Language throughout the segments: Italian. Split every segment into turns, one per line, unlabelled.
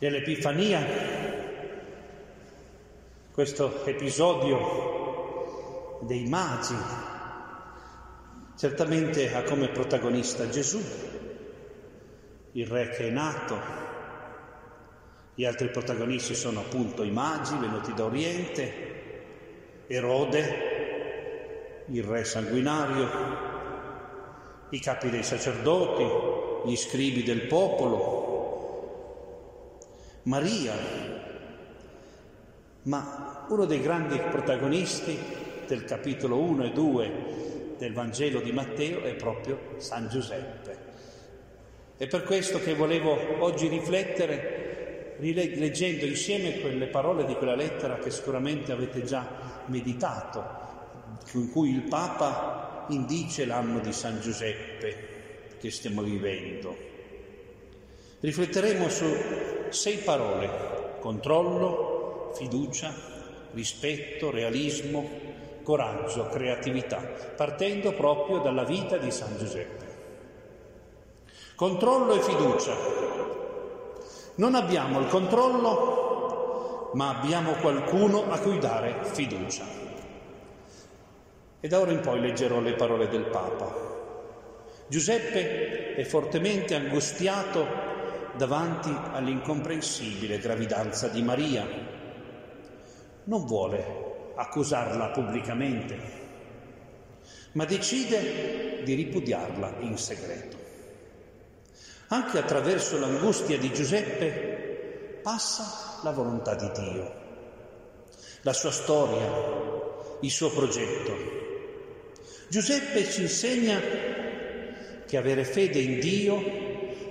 Nell'Epifania, questo episodio dei magi certamente ha come protagonista Gesù, il re che è nato. Gli altri protagonisti sono appunto i magi venuti da Oriente, Erode, il re sanguinario, i capi dei sacerdoti, gli scribi del popolo, Maria, ma uno dei grandi protagonisti del capitolo 1 e 2 del Vangelo di Matteo è proprio San Giuseppe. È per questo che volevo oggi riflettere rileggendo insieme quelle parole di quella lettera che sicuramente avete già meditato, in cui il Papa indice l'anno di San Giuseppe che stiamo vivendo. Rifletteremo su sei parole, controllo, fiducia, rispetto, realismo, coraggio, creatività, partendo proprio dalla vita di San Giuseppe. Controllo e fiducia. Non abbiamo il controllo, ma abbiamo qualcuno a cui dare fiducia. E da ora in poi leggerò le parole del Papa. Giuseppe è fortemente angustiato davanti all'incomprensibile gravidanza di Maria. Non vuole accusarla pubblicamente, ma decide di ripudiarla in segreto. Anche attraverso l'angustia di Giuseppe passa la volontà di Dio, la sua storia, il suo progetto. Giuseppe ci insegna che avere fede in Dio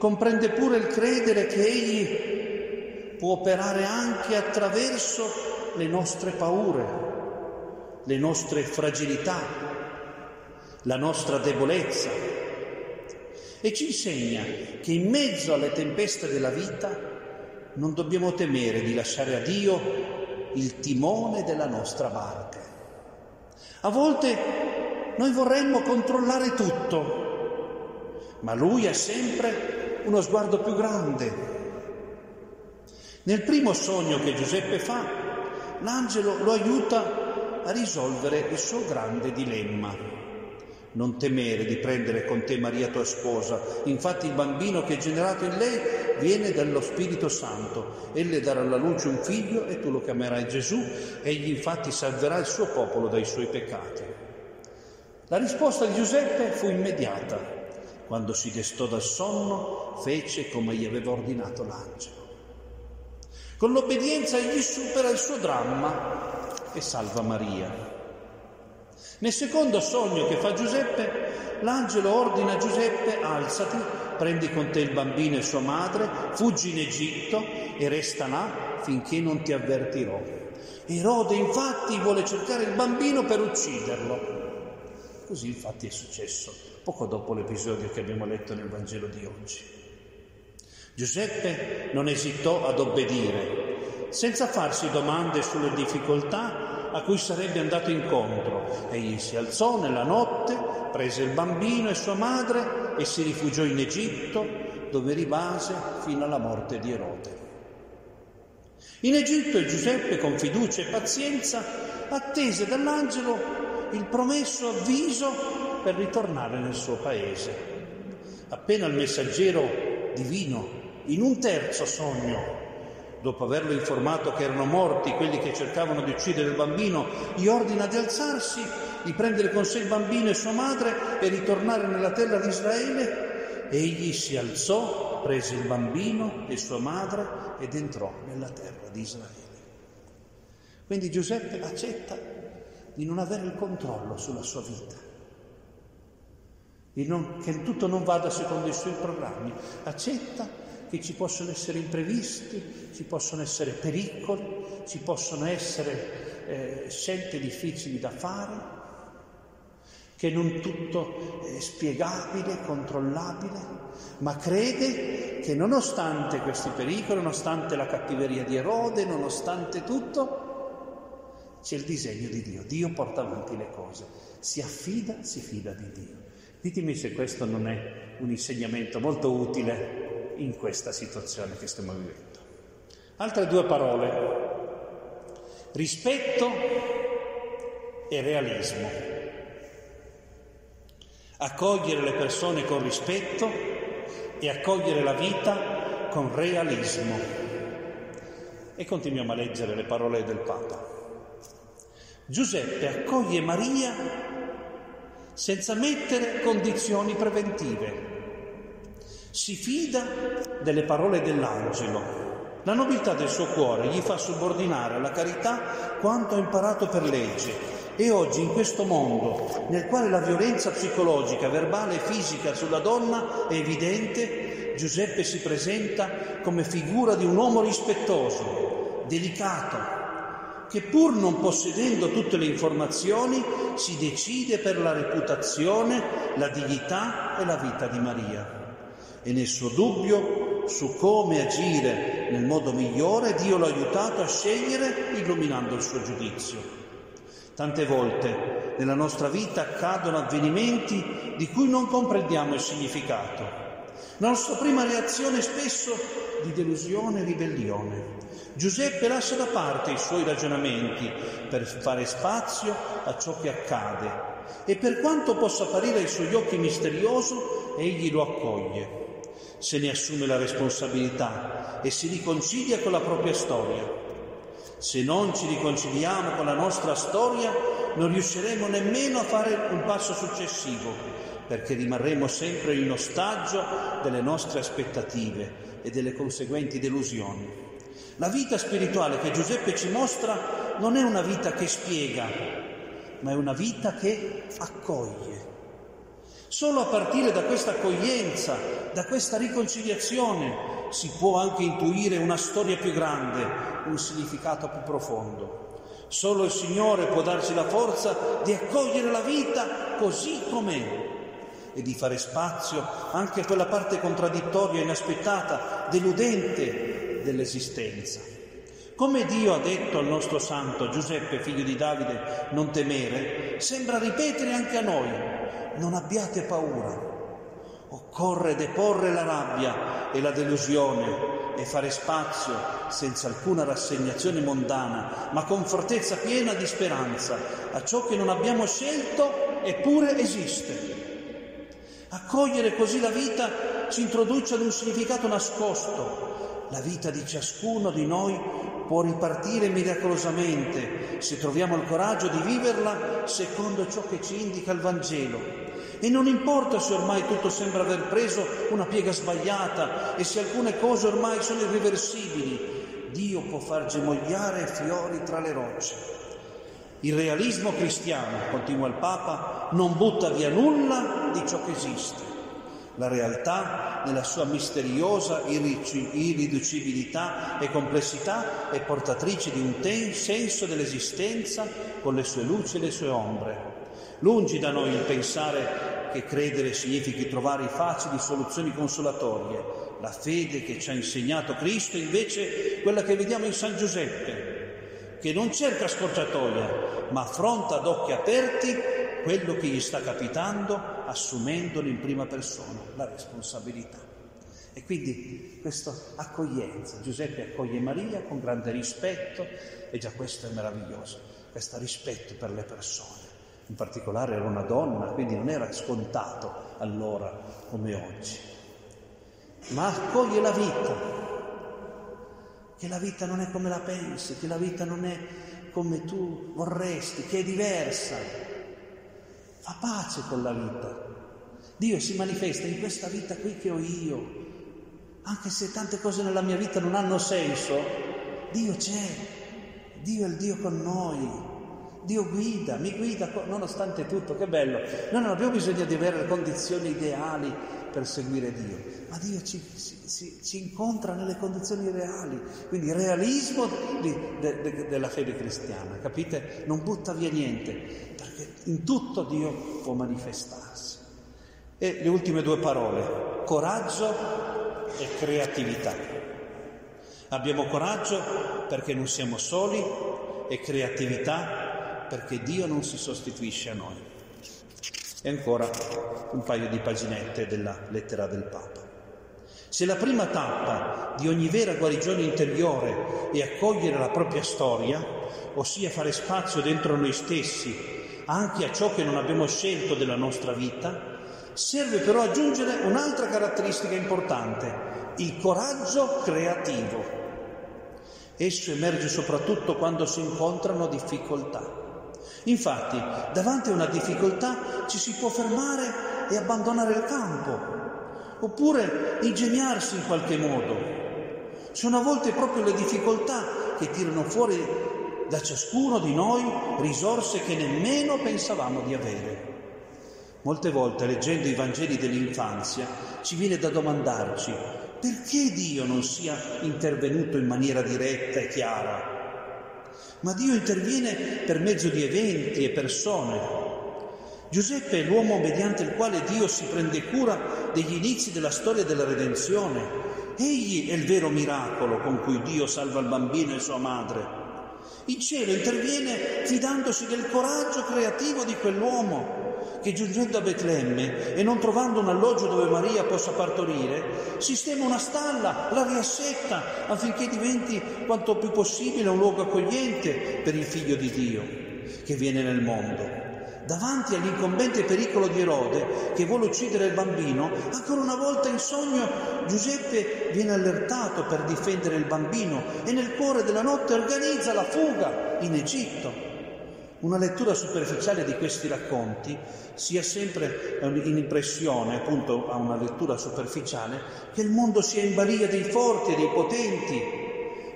comprende pure il credere che Egli può operare anche attraverso le nostre paure, le nostre fragilità, la nostra debolezza e ci insegna che in mezzo alle tempeste della vita non dobbiamo temere di lasciare a Dio il timone della nostra barca. A volte noi vorremmo controllare tutto, ma Lui ha sempre uno sguardo più grande. Nel primo sogno che Giuseppe fa, l'angelo lo aiuta a risolvere il suo grande dilemma. Non temere di prendere con te Maria tua sposa, infatti il bambino che è generato in lei viene dallo Spirito Santo. Egli darà alla luce un figlio e tu lo chiamerai Gesù, egli infatti salverà il suo popolo dai suoi peccati. La risposta di Giuseppe fu immediata. Quando si destò dal sonno, fece come gli aveva ordinato l'angelo. Con l'obbedienza egli supera il suo dramma e salva Maria. Nel secondo sogno che fa Giuseppe, l'angelo ordina a Giuseppe, alzati, prendi con te il bambino e sua madre, fuggi in Egitto e resta là finché non ti avvertirò. Erode infatti vuole cercare il bambino per ucciderlo. Così infatti è successo poco dopo l'episodio che abbiamo letto nel Vangelo di oggi. Giuseppe non esitò ad obbedire, senza farsi domande sulle difficoltà a cui sarebbe andato incontro. Egli si alzò nella notte, prese il bambino e sua madre e si rifugiò in Egitto, dove rimase fino alla morte di Erode. In Egitto Giuseppe, con fiducia e pazienza, attese dall'angelo il promesso avviso per ritornare nel suo paese. Appena il messaggero divino, in un terzo sogno, dopo averlo informato che erano morti quelli che cercavano di uccidere il bambino, gli ordina di alzarsi, di prendere con sé il bambino e sua madre e ritornare nella terra di Israele. Egli si alzò, prese il bambino e sua madre ed entrò nella terra di Israele. Quindi Giuseppe accetta di non avere il controllo sulla sua vita, non, che tutto non vada secondo i suoi programmi, accetta che ci possono essere imprevisti, ci possono essere pericoli, ci possono essere eh, scelte difficili da fare, che non tutto è spiegabile, controllabile, ma crede che nonostante questi pericoli, nonostante la cattiveria di Erode, nonostante tutto, c'è il disegno di Dio, Dio porta avanti le cose, si affida, si fida di Dio. Ditemi se questo non è un insegnamento molto utile in questa situazione che stiamo vivendo. Altre due parole, rispetto e realismo. Accogliere le persone con rispetto e accogliere la vita con realismo. E continuiamo a leggere le parole del Papa. Giuseppe accoglie Maria senza mettere condizioni preventive. Si fida delle parole dell'angelo la nobiltà del suo cuore gli fa subordinare alla carità quanto ha imparato per legge e oggi in questo mondo nel quale la violenza psicologica, verbale e fisica sulla donna è evidente, Giuseppe si presenta come figura di un uomo rispettoso, delicato, che pur non possedendo tutte le informazioni si decide per la reputazione, la dignità e la vita di Maria. E nel suo dubbio su come agire nel modo migliore, Dio l'ha aiutato a scegliere illuminando il suo giudizio. Tante volte nella nostra vita accadono avvenimenti di cui non comprendiamo il significato. La nostra prima reazione spesso di delusione e ribellione. Giuseppe lascia da parte i suoi ragionamenti per fare spazio a ciò che accade e per quanto possa apparire ai suoi occhi misterioso, egli lo accoglie se ne assume la responsabilità e si riconcilia con la propria storia. Se non ci riconciliamo con la nostra storia, non riusciremo nemmeno a fare un passo successivo, perché rimarremo sempre in ostaggio delle nostre aspettative e delle conseguenti delusioni. La vita spirituale che Giuseppe ci mostra non è una vita che spiega, ma è una vita che accoglie. Solo a partire da questa accoglienza, da questa riconciliazione, si può anche intuire una storia più grande, un significato più profondo. Solo il Signore può darci la forza di accogliere la vita così com'è e di fare spazio anche a quella parte contraddittoria, inaspettata, deludente dell'esistenza. Come Dio ha detto al nostro santo Giuseppe, figlio di Davide, non temere, sembra ripetere anche a noi, non abbiate paura. Occorre deporre la rabbia e la delusione e fare spazio senza alcuna rassegnazione mondana, ma con fortezza piena di speranza a ciò che non abbiamo scelto eppure esiste. Accogliere così la vita ci introduce ad un significato nascosto. La vita di ciascuno di noi può ripartire miracolosamente se troviamo il coraggio di viverla secondo ciò che ci indica il Vangelo e non importa se ormai tutto sembra aver preso una piega sbagliata e se alcune cose ormai sono irreversibili, Dio può far gemogliare fiori tra le rocce. Il realismo cristiano, continua il Papa, non butta via nulla di ciò che esiste. La realtà, nella sua misteriosa irriducibilità e complessità, è portatrice di un ten- senso dell'esistenza con le sue luci e le sue ombre. Lungi da noi il pensare che credere significhi trovare facili soluzioni consolatorie. La fede che ci ha insegnato Cristo invece è quella che vediamo in San Giuseppe, che non cerca scorciatoia, ma affronta ad occhi aperti quello che gli sta capitando, assumendone in prima persona la responsabilità. E quindi questa accoglienza, Giuseppe accoglie Maria con grande rispetto e già questo è meraviglioso, questo rispetto per le persone in particolare era una donna, quindi non era scontato allora come oggi, ma accoglie la vita, che la vita non è come la pensi, che la vita non è come tu vorresti, che è diversa. Fa pace con la vita. Dio si manifesta in questa vita qui che ho io. Anche se tante cose nella mia vita non hanno senso, Dio c'è. Dio è il Dio con noi. Dio guida, mi guida nonostante tutto, che bello. Noi non abbiamo bisogno di avere condizioni ideali per seguire Dio, ma Dio ci, ci, ci incontra nelle condizioni reali, quindi realismo di, de, de, della fede cristiana, capite? Non butta via niente, perché in tutto Dio può manifestarsi. E le ultime due parole, coraggio e creatività. Abbiamo coraggio perché non siamo soli e creatività perché Dio non si sostituisce a noi. E ancora un paio di paginette della lettera del Papa. Se la prima tappa di ogni vera guarigione interiore è accogliere la propria storia, ossia fare spazio dentro noi stessi anche a ciò che non abbiamo scelto della nostra vita, serve però aggiungere un'altra caratteristica importante, il coraggio creativo. Esso emerge soprattutto quando si incontrano difficoltà. Infatti, davanti a una difficoltà ci si può fermare e abbandonare il campo, oppure ingegnarsi in qualche modo. Sono a volte proprio le difficoltà che tirano fuori da ciascuno di noi risorse che nemmeno pensavamo di avere. Molte volte leggendo i Vangeli dell'infanzia ci viene da domandarci perché Dio non sia intervenuto in maniera diretta e chiara. Ma Dio interviene per mezzo di eventi e persone, Giuseppe è l'uomo mediante il quale Dio si prende cura degli inizi della storia della redenzione. Egli è il vero miracolo con cui Dio salva il bambino e sua madre. Il cielo interviene fidandosi del coraggio creativo di quell'uomo che giungendo a Betlemme e non trovando un alloggio dove Maria possa partorire, sistema una stalla, la riassetta affinché diventi quanto più possibile un luogo accogliente per il figlio di Dio che viene nel mondo davanti all'incombente pericolo di Erode che vuole uccidere il bambino, ancora una volta in sogno Giuseppe viene allertato per difendere il bambino e nel cuore della notte organizza la fuga in Egitto. Una lettura superficiale di questi racconti sia sempre in impressione, appunto a una lettura superficiale, che il mondo sia in balia dei forti e dei potenti.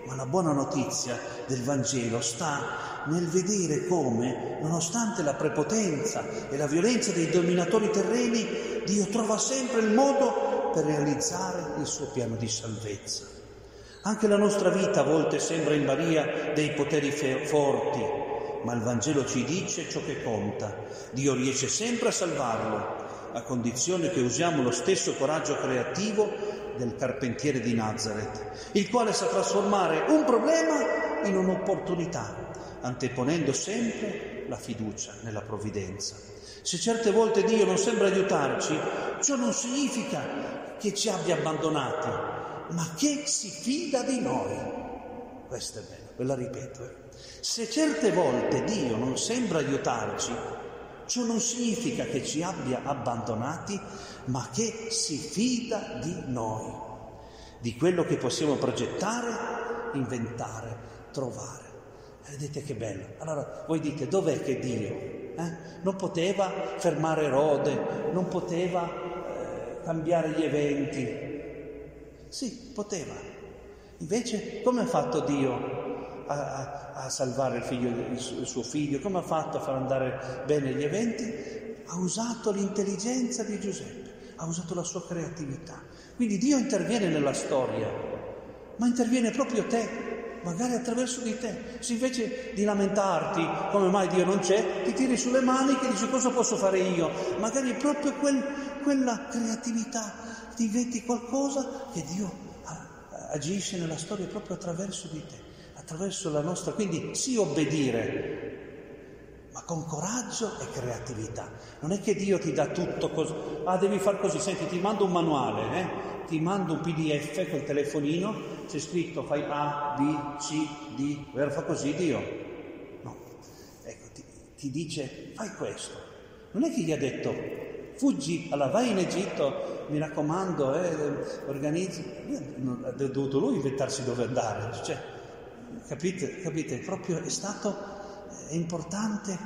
Ma la buona notizia del Vangelo sta nel vedere come, nonostante la prepotenza e la violenza dei dominatori terreni, Dio trova sempre il modo per realizzare il suo piano di salvezza. Anche la nostra vita a volte sembra in balia dei poteri forti, ma il Vangelo ci dice ciò che conta. Dio riesce sempre a salvarlo, a condizione che usiamo lo stesso coraggio creativo del carpentiere di Nazareth, il quale sa trasformare un problema in un'opportunità anteponendo sempre la fiducia nella provvidenza. Se certe volte Dio non sembra aiutarci, ciò non significa che ci abbia abbandonati, ma che si fida di noi. Questo è bello, ve la ripeto. Eh. Se certe volte Dio non sembra aiutarci, ciò non significa che ci abbia abbandonati, ma che si fida di noi, di quello che possiamo progettare, inventare, trovare. Vedete che bello. Allora voi dite dov'è che Dio eh? non poteva fermare Erode, non poteva eh, cambiare gli eventi? Sì, poteva. Invece come ha fatto Dio a, a, a salvare il, figlio, il, il suo figlio? Come ha fatto a far andare bene gli eventi? Ha usato l'intelligenza di Giuseppe, ha usato la sua creatività. Quindi Dio interviene nella storia, ma interviene proprio te, magari attraverso di te. Se invece di lamentarti come mai Dio non c'è, ti tiri sulle mani e dici cosa posso fare io? Magari proprio quel, quella creatività diventi qualcosa che Dio agisce nella storia proprio attraverso di te, attraverso la nostra. Quindi sì obbedire, ma con coraggio e creatività. Non è che Dio ti dà tutto così, ah devi fare così, senti ti mando un manuale, eh? ti mando un pdf col telefonino, c'è scritto fai A, B, C, D, vero fa così Dio? No, ecco, ti, ti dice fai questo. Non è che gli ha detto fuggi, allora vai in Egitto, mi raccomando, eh, organizzi. Ha dovuto lui inventarsi dove andare. Cioè, capite, capite? Proprio è stato è importante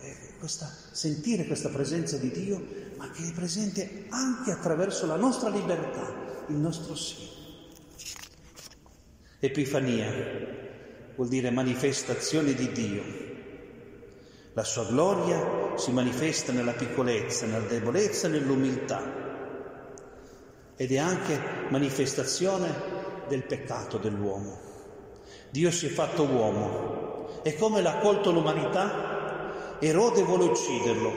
eh, questa, sentire questa presenza di Dio, ma che è presente anche attraverso la nostra libertà, il nostro sì. Epifania vuol dire manifestazione di Dio. La sua gloria si manifesta nella piccolezza, nella debolezza, nell'umiltà ed è anche manifestazione del peccato dell'uomo. Dio si è fatto uomo e come l'ha colto l'umanità? Erode vuole ucciderlo.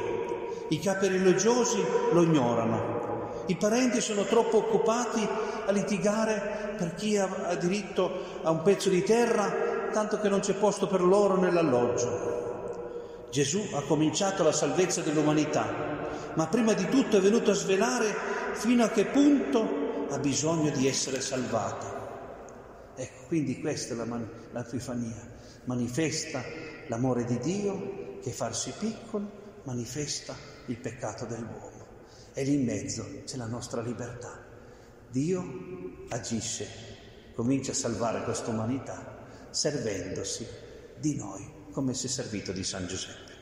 I capi religiosi lo ignorano. I parenti sono troppo occupati a litigare per chi ha diritto a un pezzo di terra, tanto che non c'è posto per loro nell'alloggio. Gesù ha cominciato la salvezza dell'umanità, ma prima di tutto è venuto a svelare fino a che punto ha bisogno di essere salvata. Ecco, quindi questa è la man- l'Epifania, manifesta l'amore di Dio che farsi piccolo manifesta il peccato dell'uomo e lì in mezzo c'è la nostra libertà. Dio agisce, comincia a salvare questa umanità servendosi di noi come si è servito di San Giuseppe.